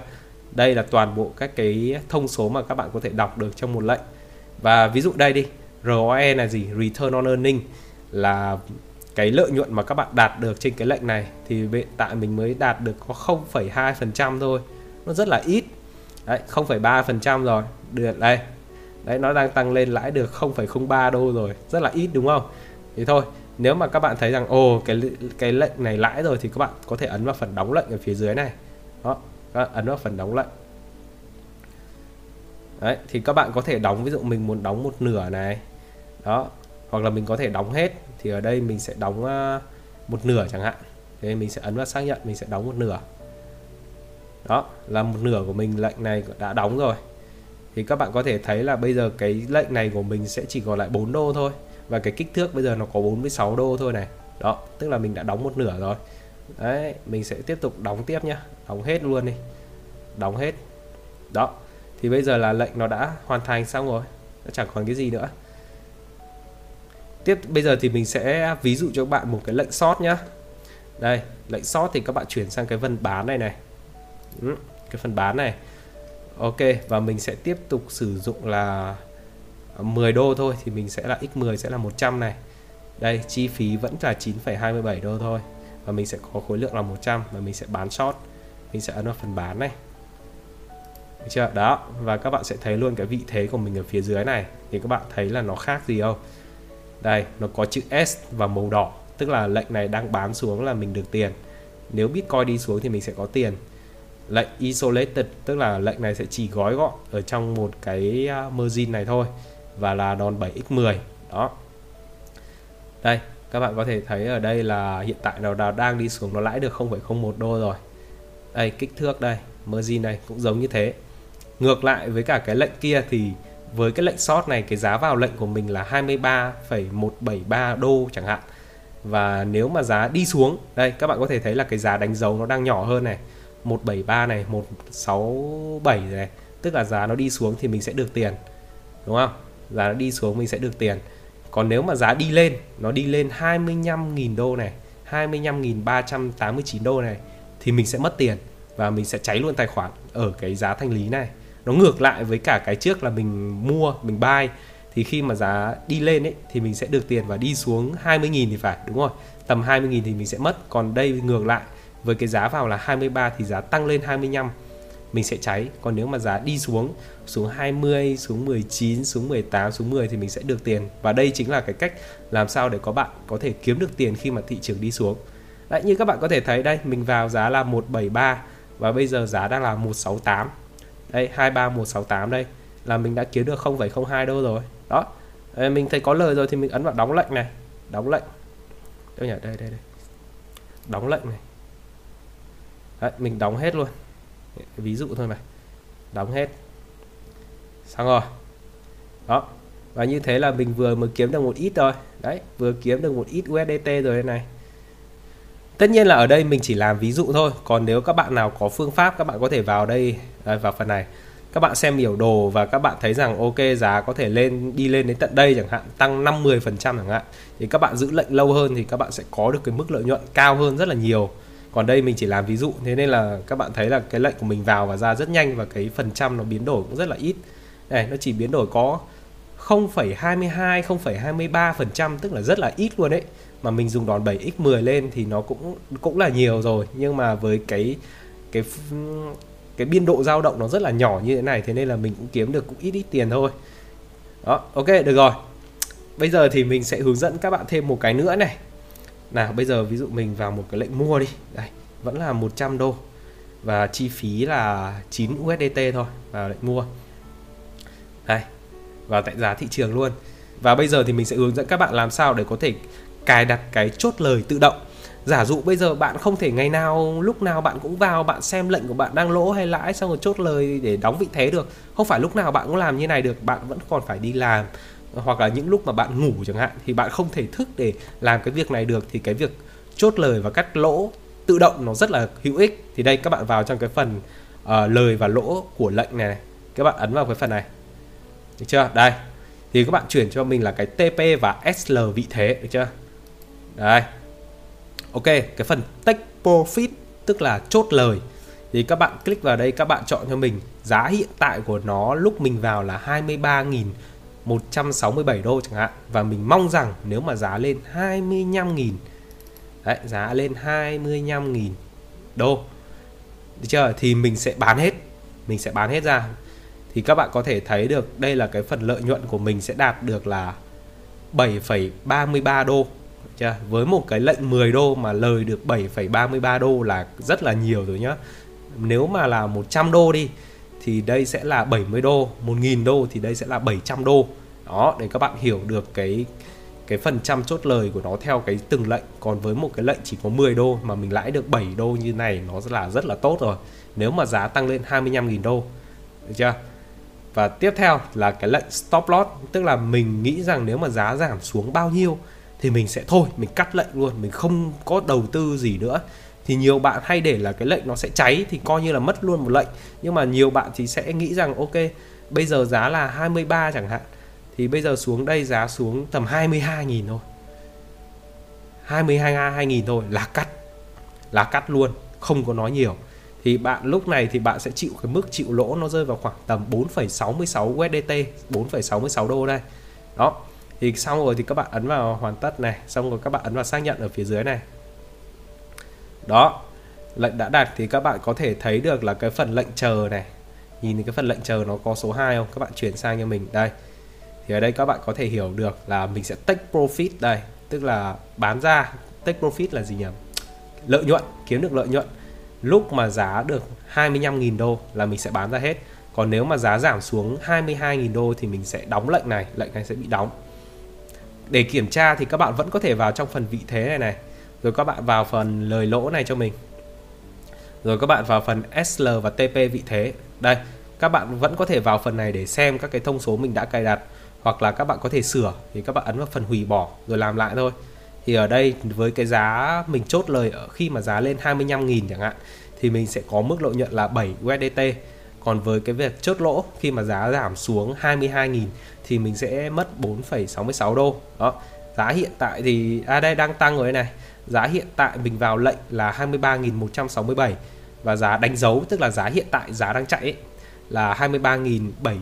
Đây là toàn bộ các cái thông số mà các bạn có thể đọc được trong một lệnh. Và ví dụ đây đi ROE là gì? Return on Earning là cái lợi nhuận mà các bạn đạt được trên cái lệnh này thì hiện tại mình mới đạt được có 0,2% thôi. Nó rất là ít. Đấy 0,3% rồi. Được đây. Đấy nó đang tăng lên lãi được 0,03 đô rồi. Rất là ít đúng không? Thì thôi. Nếu mà các bạn thấy rằng ồ cái cái lệnh này lãi rồi thì các bạn có thể ấn vào phần đóng lệnh ở phía dưới này. Đó các bạn ấn vào phần đóng lệnh. Đấy thì các bạn có thể đóng ví dụ mình muốn đóng một nửa này. Đó hoặc là mình có thể đóng hết thì ở đây mình sẽ đóng à, một nửa chẳng hạn. Thế mình sẽ ấn vào xác nhận, mình sẽ đóng một nửa. Đó, là một nửa của mình, lệnh này đã đóng rồi. Thì các bạn có thể thấy là bây giờ cái lệnh này của mình sẽ chỉ còn lại 4 đô thôi. Và cái kích thước bây giờ nó có 46 đô thôi này. Đó, tức là mình đã đóng một nửa rồi. Đấy, mình sẽ tiếp tục đóng tiếp nhá. Đóng hết luôn đi. Đóng hết. Đó, thì bây giờ là lệnh nó đã hoàn thành xong rồi. Nó chẳng còn cái gì nữa tiếp bây giờ thì mình sẽ ví dụ cho các bạn một cái lệnh short nhá. Đây lệnh short thì các bạn chuyển sang cái phần bán này này. Ừ, cái phần bán này. Ok và mình sẽ tiếp tục sử dụng là 10 đô thôi thì mình sẽ là x10 sẽ là 100 này. Đây chi phí vẫn là 9,27 đô thôi. Và mình sẽ có khối lượng là 100 và mình sẽ bán short. Mình sẽ ấn vào phần bán này. Được chưa? Đó và các bạn sẽ thấy luôn cái vị thế của mình ở phía dưới này. Thì các bạn thấy là nó khác gì không? Đây nó có chữ S và màu đỏ tức là lệnh này đang bán xuống là mình được tiền. Nếu Bitcoin đi xuống thì mình sẽ có tiền. Lệnh isolated tức là lệnh này sẽ chỉ gói gọn ở trong một cái à, margin này thôi và là đòn 7x10 đó. Đây các bạn có thể thấy ở đây là hiện tại nó đang đi xuống nó lãi được 0,01 đô rồi. Đây kích thước đây margin này cũng giống như thế. Ngược lại với cả cái lệnh kia thì với cái lệnh short này cái giá vào lệnh của mình là 23,173 đô chẳng hạn. Và nếu mà giá đi xuống đây các bạn có thể thấy là cái giá đánh dấu nó đang nhỏ hơn này. 173 này 167 này. Tức là giá nó đi xuống thì mình sẽ được tiền đúng không? Giá nó đi xuống mình sẽ được tiền. Còn nếu mà giá đi lên nó đi lên 25.000 đô này 25.389 đô này thì mình sẽ mất tiền và mình sẽ cháy luôn tài khoản ở cái giá thanh lý này nó ngược lại với cả cái trước là mình mua mình buy. Thì khi mà giá đi lên ấy thì mình sẽ được tiền và đi xuống 20.000 thì phải đúng rồi. Tầm 20.000 thì mình sẽ mất. Còn đây ngược lại với cái giá vào là 23 thì giá tăng lên 25 mình sẽ cháy. Còn nếu mà giá đi xuống xuống 20 xuống 19 xuống 18 xuống 10 thì mình sẽ được tiền. Và đây chính là cái cách làm sao để có bạn có thể kiếm được tiền khi mà thị trường đi xuống. Đấy, như các bạn có thể thấy đây mình vào giá là 173 và bây giờ giá đang là 168 đây 23168 đây. Là mình đã kiếm được 0,02 đô rồi. Đó. Đây, mình thấy có lời rồi thì mình ấn vào đóng lệnh này. Đóng lệnh. Đâu nhỉ? Đây đây đây. Đóng lệnh này. Đấy, mình đóng hết luôn. Ví dụ thôi mà. Đóng hết. Xong rồi. Đó. Và như thế là mình vừa mới kiếm được một ít rồi đấy vừa kiếm được một ít USDT rồi đây này tất nhiên là ở đây mình chỉ làm ví dụ thôi. Còn nếu các bạn nào có phương pháp các bạn có thể vào đây đây vào phần này. Các bạn xem biểu đồ và các bạn thấy rằng ok giá có thể lên đi lên đến tận đây chẳng hạn tăng 50 phần trăm chẳng hạn. Thì các bạn giữ lệnh lâu hơn thì các bạn sẽ có được cái mức lợi nhuận cao hơn rất là nhiều. Còn đây mình chỉ làm ví dụ thế nên là các bạn thấy là cái lệnh của mình vào và ra rất nhanh và cái phần trăm nó biến đổi cũng rất là ít. Này nó chỉ biến đổi có 0,22 0,23 phần trăm tức là rất là ít luôn đấy mà mình dùng đòn 7x10 lên thì nó cũng cũng là nhiều rồi. Nhưng mà với cái cái cái biên độ dao động nó rất là nhỏ như thế này, thế nên là mình cũng kiếm được cũng ít ít tiền thôi. Đó, ok, được rồi. Bây giờ thì mình sẽ hướng dẫn các bạn thêm một cái nữa này. Nào, bây giờ ví dụ mình vào một cái lệnh mua đi. Đây, vẫn là 100 đô và chi phí là 9 USDT thôi, vào lệnh mua. Đây, vào tại giá thị trường luôn. Và bây giờ thì mình sẽ hướng dẫn các bạn làm sao để có thể cài đặt cái chốt lời tự động. Giả dụ bây giờ bạn không thể ngày nào lúc nào bạn cũng vào bạn xem lệnh của bạn đang lỗ hay lãi xong rồi chốt lời để đóng vị thế được. Không phải lúc nào bạn cũng làm như này được bạn vẫn còn phải đi làm. Hoặc là những lúc mà bạn ngủ chẳng hạn thì bạn không thể thức để làm cái việc này được thì cái việc chốt lời và cắt lỗ tự động nó rất là hữu ích. Thì đây các bạn vào trong cái phần uh, lời và lỗ của lệnh này các bạn ấn vào cái phần này. Được chưa? Đây. Thì các bạn chuyển cho mình là cái TP và SL vị thế được chưa? Đây. Ok cái phần take profit tức là chốt lời. Thì các bạn click vào đây các bạn chọn cho mình giá hiện tại của nó lúc mình vào là 23.167 đô chẳng hạn. Và mình mong rằng nếu mà giá lên 25.000 đấy giá lên 25.000 đô. Được chưa? Thì mình sẽ bán hết. Mình sẽ bán hết ra. Thì các bạn có thể thấy được đây là cái phần lợi nhuận của mình sẽ đạt được là 7,33 đô chưa? Với một cái lệnh 10 đô mà lời được 7,33 đô là rất là nhiều rồi nhá. Nếu mà là 100 đô đi thì đây sẽ là 70 đô, 1000 đô thì đây sẽ là 700 đô. Đó, để các bạn hiểu được cái cái phần trăm chốt lời của nó theo cái từng lệnh còn với một cái lệnh chỉ có 10 đô mà mình lãi được 7 đô như này nó là rất là tốt rồi nếu mà giá tăng lên 25.000 đô được chưa và tiếp theo là cái lệnh stop loss tức là mình nghĩ rằng nếu mà giá giảm xuống bao nhiêu thì mình sẽ thôi mình cắt lệnh luôn mình không có đầu tư gì nữa. Thì nhiều bạn hay để là cái lệnh nó sẽ cháy thì coi như là mất luôn một lệnh. Nhưng mà nhiều bạn thì sẽ nghĩ rằng ok bây giờ giá là 23 chẳng hạn thì bây giờ xuống đây giá xuống tầm 22.000 thôi. 22 2.000 thôi là cắt là cắt luôn không có nói nhiều. Thì bạn lúc này thì bạn sẽ chịu cái mức chịu lỗ nó rơi vào khoảng tầm 4,66 USDT 4,66 đô đây. Đó thì xong rồi thì các bạn ấn vào hoàn tất này. Xong rồi các bạn ấn vào xác nhận ở phía dưới này. Đó. Lệnh đã đặt thì các bạn có thể thấy được là cái phần lệnh chờ này. Nhìn cái phần lệnh chờ nó có số 2 không? Các bạn chuyển sang cho mình. Đây. Thì ở đây các bạn có thể hiểu được là mình sẽ take profit đây. Tức là bán ra. Take profit là gì nhỉ? Lợi nhuận. Kiếm được lợi nhuận. Lúc mà giá được 25.000 đô là mình sẽ bán ra hết. Còn nếu mà giá giảm xuống 22.000 đô thì mình sẽ đóng lệnh này. Lệnh này sẽ bị đóng để kiểm tra thì các bạn vẫn có thể vào trong phần vị thế này này. Rồi các bạn vào phần lời lỗ này cho mình. Rồi các bạn vào phần SL và TP vị thế. Đây, các bạn vẫn có thể vào phần này để xem các cái thông số mình đã cài đặt, hoặc là các bạn có thể sửa thì các bạn ấn vào phần hủy bỏ rồi làm lại thôi. Thì ở đây với cái giá mình chốt lời ở khi mà giá lên 25.000 chẳng hạn, thì mình sẽ có mức lợi nhuận là 7 USDT còn với cái việc chốt lỗ khi mà giá giảm xuống 22.000 thì mình sẽ mất 4,66 đô. Đó. Giá hiện tại thì à đây đang tăng rồi này. Giá hiện tại mình vào lệnh là 23.167 và giá đánh dấu tức là giá hiện tại giá đang chạy ấy, là 23.7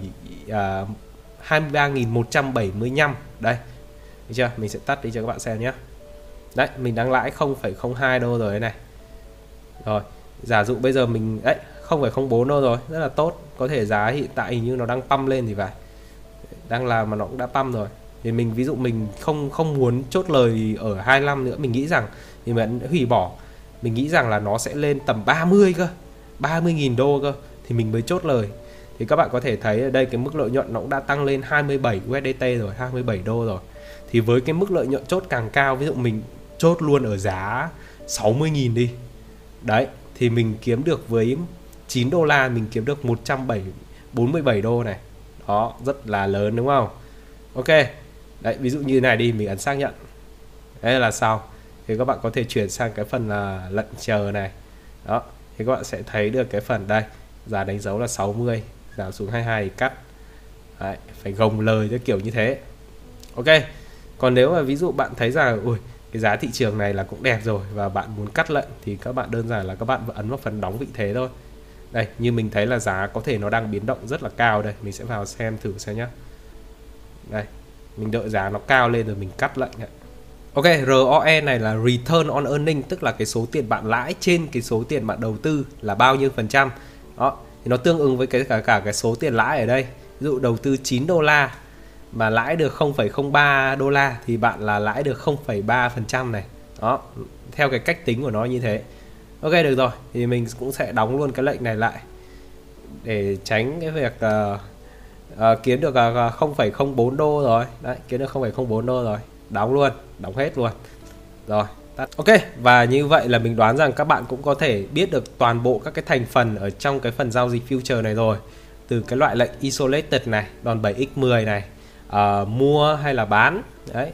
uh, 23.175 đây. Được chưa? Mình sẽ tắt đi cho các bạn xem nhé. Đấy mình đang lãi 0,02 đô rồi này. Rồi giả dụ bây giờ mình đấy 0,04 đô rồi rất là tốt. Có thể giá hiện tại hình như nó đang pump lên thì phải đang làm mà nó cũng đã pump rồi. Thì mình, ví dụ mình không không muốn chốt lời ở 25 nữa, mình nghĩ rằng thì mình hủy bỏ. Mình nghĩ rằng là nó sẽ lên tầm 30 cơ 30.000 đô cơ, thì mình mới chốt lời. Thì các bạn có thể thấy ở đây cái mức lợi nhuận nó cũng đã tăng lên 27 USDT rồi 27 đô rồi. Thì với cái mức lợi nhuận chốt càng cao, ví dụ mình chốt luôn ở giá 60.000 đi, đấy, thì mình kiếm được với 9 đô la, mình kiếm được 147 47 đô này đó rất là lớn đúng không? Ok. Đấy ví dụ như này đi mình ấn xác nhận. Đấy là sao thì các bạn có thể chuyển sang cái phần là lệnh chờ này. Đó thì các bạn sẽ thấy được cái phần đây. Giá đánh dấu là 60 giảm xuống 22 thì cắt. Đấy, phải gồng lời theo kiểu như thế. Ok. Còn nếu mà ví dụ bạn thấy rằng ui cái giá thị trường này là cũng đẹp rồi và bạn muốn cắt lệnh thì các bạn đơn giản là các bạn ấn vào phần đóng vị thế thôi đây như mình thấy là giá có thể nó đang biến động rất là cao đây mình sẽ vào xem thử xem nhá đây mình đợi giá nó cao lên rồi mình cắt lệnh ạ Ok, ROE này là Return on Earning tức là cái số tiền bạn lãi trên cái số tiền bạn đầu tư là bao nhiêu phần trăm. Đó, thì nó tương ứng với cái cả cả cái số tiền lãi ở đây. Ví dụ đầu tư 9 đô la mà lãi được 0,03 đô la thì bạn là lãi được 0,3% này. Đó, theo cái cách tính của nó như thế. Ok được rồi, thì mình cũng sẽ đóng luôn cái lệnh này lại để tránh cái việc uh, uh, kiếm được ờ, uh, 0,04 đô rồi. Đấy, kiếm được 0,04 đô rồi. Đóng luôn, đóng hết luôn. Rồi, tắt. Ok, và như vậy là mình đoán rằng các bạn cũng có thể biết được toàn bộ các cái thành phần ở trong cái phần giao dịch future này rồi. Từ cái loại lệnh isolated này, đòn 7x10 này, uh, mua hay là bán. Đấy,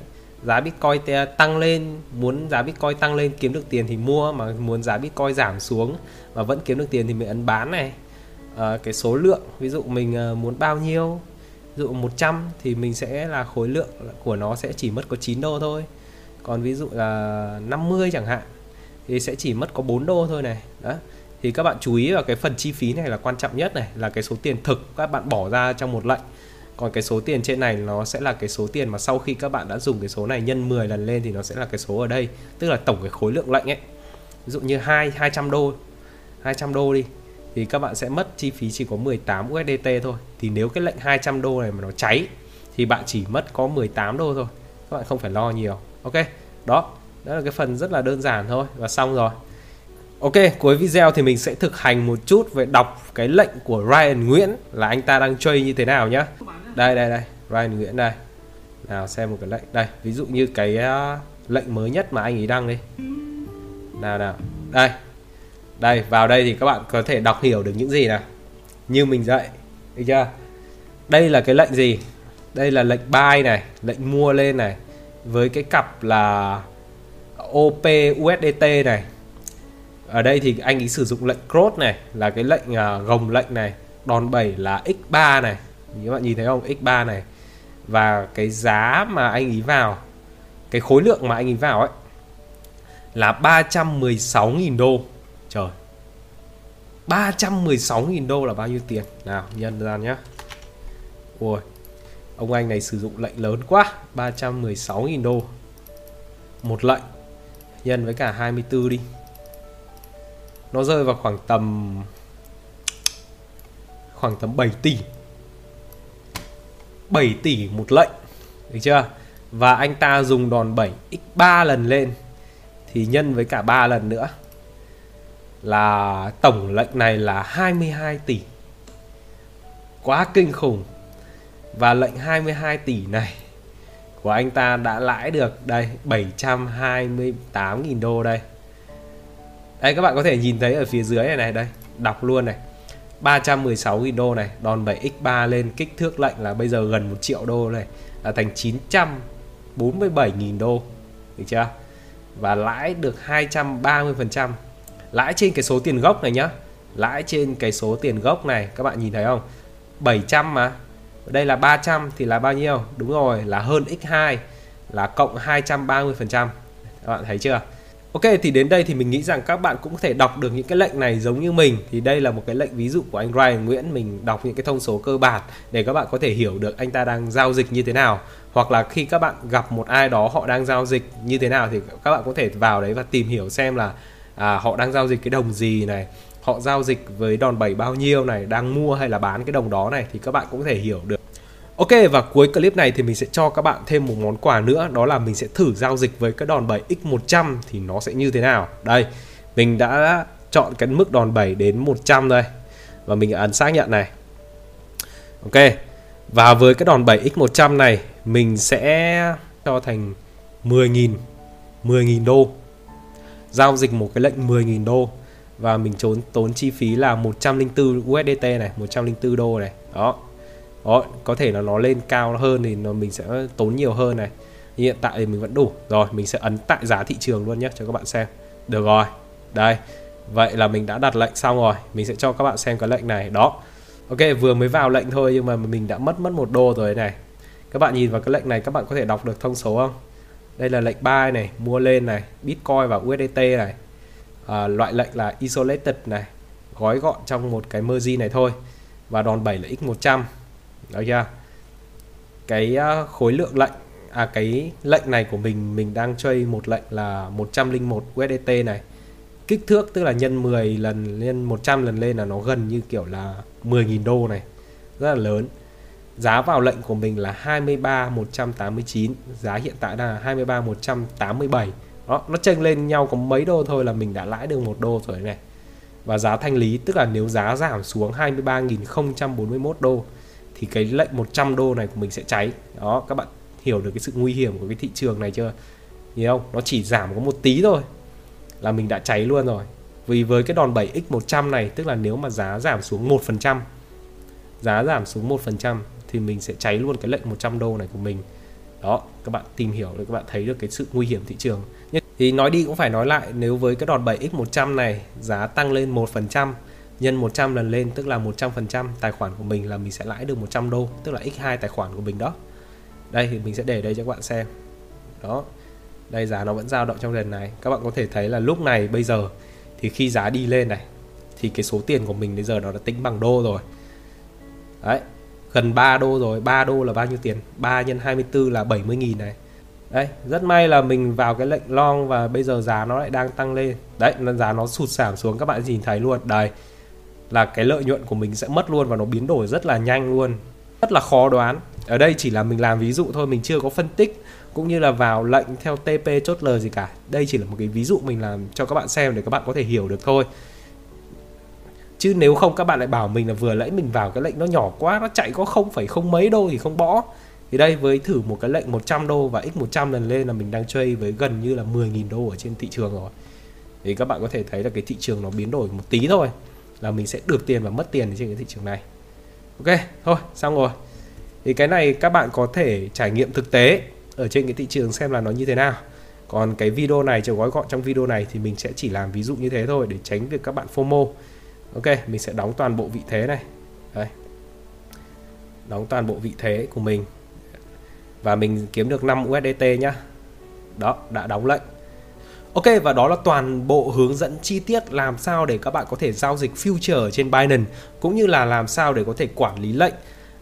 giá Bitcoin tăng lên muốn giá Bitcoin tăng lên kiếm được tiền thì mua mà muốn giá Bitcoin giảm xuống mà vẫn kiếm được tiền thì mình ấn bán này. À, cái số lượng ví dụ mình ờ, muốn bao nhiêu ví dụ 100 thì mình sẽ là khối lượng của nó sẽ chỉ mất có 9 đô thôi. Còn ví dụ là 50 chẳng hạn thì sẽ chỉ mất có 4 đô thôi này. Đó. Thì các bạn chú ý vào cái phần chi phí này là quan trọng nhất này là cái số tiền thực các bạn bỏ ra trong một lệnh còn cái số tiền trên này nó sẽ là cái số tiền mà sau khi các bạn đã dùng cái số này nhân 10 lần lên thì nó sẽ là cái số ở đây. Tức là tổng cái khối lượng lệnh ấy. Ví dụ như 2 200 đô 200 đô đi thì các bạn sẽ mất chi phí chỉ có 18 USDT thôi. Thì nếu cái lệnh 200 đô này mà nó cháy thì bạn chỉ mất có 18 đô thôi. Các bạn không phải lo nhiều. Ok đó. Đó là cái phần rất là đơn giản thôi và xong rồi. Ok, cuối video thì mình sẽ thực hành một chút về đọc cái lệnh của Ryan Nguyễn là anh ta đang chơi như thế nào nhá. Đây đây đây, Ryan Nguyễn đây. Nào xem một cái lệnh đây, ví dụ như cái uh, lệnh mới nhất mà anh ấy đăng đi. Nào nào. Đây. Đây, vào đây thì các bạn có thể đọc hiểu được những gì nào. Như mình dạy. Được chưa? Đây là cái lệnh gì? Đây là lệnh buy này, lệnh mua lên này với cái cặp là OP USDT này ở đây thì anh ấy sử dụng lệnh cross này là cái lệnh uh, gồng lệnh này đòn bẩy là x3 này các bạn nhìn thấy không? X3 này. Và cái giá mà anh ý vào, cái khối lượng mà anh ý vào ấy, là 316.000 đô. Trời. 316.000 đô là bao nhiêu tiền? Nào, nhân ra nhá. Ui, ông anh này sử dụng lệnh lớn quá. 316.000 đô. Một lệnh. Nhân với cả 24 đi. Nó rơi vào khoảng tầm khoảng tầm 7 tỷ. 7 tỷ một lệnh, được chưa? Và anh ta dùng đòn 7 x 3 lần lên, thì nhân với cả 3 lần nữa. Là tổng lệnh này là 22 tỷ. Quá kinh khủng. Và lệnh 22 tỷ này của anh ta đã lãi được, đây 728.000 đô đây. Đây, các bạn có thể nhìn thấy ở phía dưới này này, đây, đọc luôn này. 316.000 đô này, đòn 7x3 lên, kích thước lệnh là bây giờ gần 1 triệu đô này, là thành 947.000 đô, được chưa? Và lãi được 230% lãi trên cái số tiền gốc này nhá. Lãi trên cái số tiền gốc này, các bạn nhìn thấy không? 700 mà. Đây là 300 thì là bao nhiêu? Đúng rồi, là hơn x2 là cộng 230% các bạn thấy chưa? Ok thì đến đây thì mình nghĩ rằng các bạn cũng có thể đọc được những cái lệnh này giống như mình. Thì đây là một cái lệnh ví dụ của anh Ryan Nguyễn. Mình đọc những cái thông số cơ bản để các bạn có thể hiểu được anh ta đang giao dịch như thế nào. Hoặc là khi các bạn gặp một ai đó họ đang giao dịch như thế nào thì các bạn có thể vào đấy và tìm hiểu xem là à, họ đang giao dịch cái đồng gì này họ giao dịch với đòn bẩy bao nhiêu này đang mua hay là bán cái đồng đó này. Thì các bạn cũng có thể hiểu được Ok, và cuối clip này thì mình sẽ cho các bạn thêm một món quà nữa, Đó là mình sẽ thử giao dịch với cái đòn bẩy X100 thì nó sẽ như thế nào. Đây, mình đã chọn cái mức đòn bẩy đến 100 đây. Và mình ấn xác nhận này. Ok, Và với cái đòn bẩy X100 này, Mình sẽ cho thành 10.000 10.000 đô. Giao dịch một cái lệnh 10.000 đô. Và mình trốn, tốn chi phí là 104 USDT này 104 đô này. Đó đó có thể là nó lên cao hơn thì nó mình sẽ tốn nhiều hơn này. Hiện tại thì mình vẫn đủ. Rồi mình sẽ ấn tại giá thị trường luôn nhé cho các bạn xem. Được rồi. Đây. Vậy là mình đã đặt lệnh xong rồi. Mình sẽ cho các bạn xem cái lệnh này. Đó. Ok vừa mới vào lệnh thôi nhưng mà mình đã mất mất một đô rồi này. Các bạn nhìn vào cái lệnh này các bạn có thể đọc được thông số không? Đây là lệnh buy này mua lên này bitcoin và usdt này. À, loại lệnh là isolated này. Gói gọn trong một cái merge này thôi. Và đòn bẩy là x100 được chưa? Cái ờ, khối lượng lệnh à cái lệnh này của mình mình đang chơi một lệnh là 101 USDT này. Kích thước tức là nhân 10 lần lên 100 lần lên là nó gần như kiểu là 10.000 đô này. Rất là lớn. Giá vào lệnh của mình là 23 189 giá hiện tại đang là 23 187 đó, nó chênh lên nhau có mấy đô thôi là mình đã lãi được một đô rồi này. Và giá thanh lý, tức là nếu giá giảm xuống 23.041 đô thì cái lệnh 100 đô này của mình sẽ cháy. Đó, các bạn hiểu được cái sự nguy hiểm của cái thị trường này chưa? Hiểu không? Nó chỉ giảm có một tí thôi là mình đã cháy luôn rồi. Vì với cái đòn 7x100 này, tức là nếu mà giá giảm xuống 1% giá giảm xuống 1% thì mình sẽ cháy luôn cái lệnh 100 đô này của mình. Đó, các bạn tìm hiểu để các bạn thấy được cái sự nguy hiểm thị trường. Thì nói đi cũng phải nói lại, nếu với cái đòn 7x100 này giá tăng lên 1% nhân 100 lần lên, tức là 100% tài khoản của mình là mình sẽ lãi được 100 đô, tức là x2 tài khoản của mình đó. Đây thì mình sẽ để đây cho các bạn xem. Đó, đây giá nó vẫn dao động trong lần này. Các bạn có thể thấy là lúc này, bây giờ, thì khi giá đi lên này, thì cái số tiền của mình bây giờ nó đã tính bằng đô rồi. Đấy, gần 3 đô rồi. 3 đô là bao nhiêu tiền? 3 nhân 24 là 70 nghìn này. Đấy, rất may là mình vào cái lệnh long và bây giờ giá nó lại đang tăng lên. Đấy giá nó sụt giảm xuống, các bạn nhìn thấy luôn. Đây là cái lợi nhuận của mình sẽ mất luôn và nó biến đổi rất là nhanh luôn, rất là khó đoán. Ở đây chỉ là mình làm ví dụ thôi, mình chưa có phân tích cũng như là vào lệnh theo TP chốt lời gì cả. Đây chỉ là một cái ví dụ mình làm cho các bạn xem để các bạn có thể hiểu được thôi. Chứ nếu không, các bạn lại bảo mình là vừa nãy mình vào cái lệnh nó nhỏ quá, nó chạy có không phải không mấy đô thì không bỏ. Thì đây, với thử một cái lệnh 100 đô và x 100 lần lên là mình đang chơi với gần như là 10.000 đô ở trên thị trường rồi. Thì các bạn có thể thấy là cái thị trường nó biến đổi một tí thôi là mình sẽ được tiền và mất tiền trên cái thị trường này. Ok, thôi, xong rồi. Thì cái này các bạn có thể trải nghiệm thực tế ở trên cái thị trường xem là nó như thế nào. Còn cái video này chỉ gói gọn trong video này thì mình sẽ chỉ làm ví dụ như thế thôi để tránh việc các bạn FOMO. Ok, mình sẽ đóng toàn bộ vị thế này. Đây đóng toàn bộ vị thế của mình. Và mình kiếm được 5 USDT nhá. Đó, đã đóng lệnh. Ok và đó là toàn bộ hướng dẫn chi tiết làm sao để các bạn có thể giao dịch future trên Binance cũng như là làm sao để có thể quản lý lệnh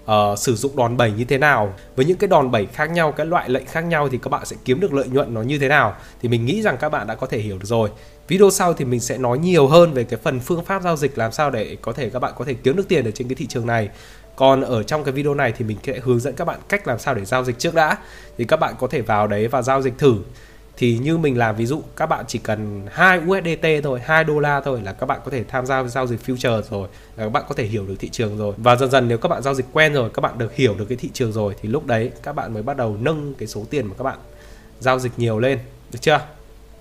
uh, sử dụng đòn bẩy như thế nào. Với những cái đòn bẩy khác nhau cái loại lệnh khác nhau thì các bạn sẽ kiếm được lợi nhuận nó như thế nào thì mình nghĩ rằng các bạn đã có thể hiểu được rồi. Video sau thì mình sẽ nói nhiều hơn về cái phần phương pháp giao dịch làm sao để có thể các bạn có thể kiếm được tiền ở trên cái thị trường này. Còn ở trong cái video này thì mình sẽ hướng dẫn các bạn cách làm sao để giao dịch trước đã. Thì các bạn có thể vào đấy và giao dịch thử thì như mình làm ví dụ các bạn chỉ cần 2 USDT thôi 2 đô la thôi là các bạn có thể tham gia giao dịch future rồi là các bạn có thể hiểu được thị trường rồi và dần dần nếu các bạn giao dịch quen rồi các bạn được hiểu được cái thị trường rồi thì lúc đấy các bạn mới bắt đầu nâng cái số tiền mà các bạn giao dịch nhiều lên được chưa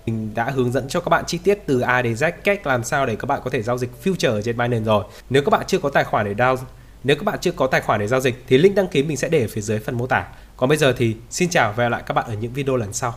mình đã hướng dẫn cho các bạn chi tiết từ A đến Z cách làm sao để các bạn có thể giao dịch future ở trên Binance rồi. Nếu các bạn chưa có tài khoản để giao nếu các bạn chưa có tài khoản để giao dịch thì link đăng ký mình sẽ để ở phía dưới phần mô tả. Còn bây giờ thì xin chào và hẹn lại các bạn ở những video lần sau.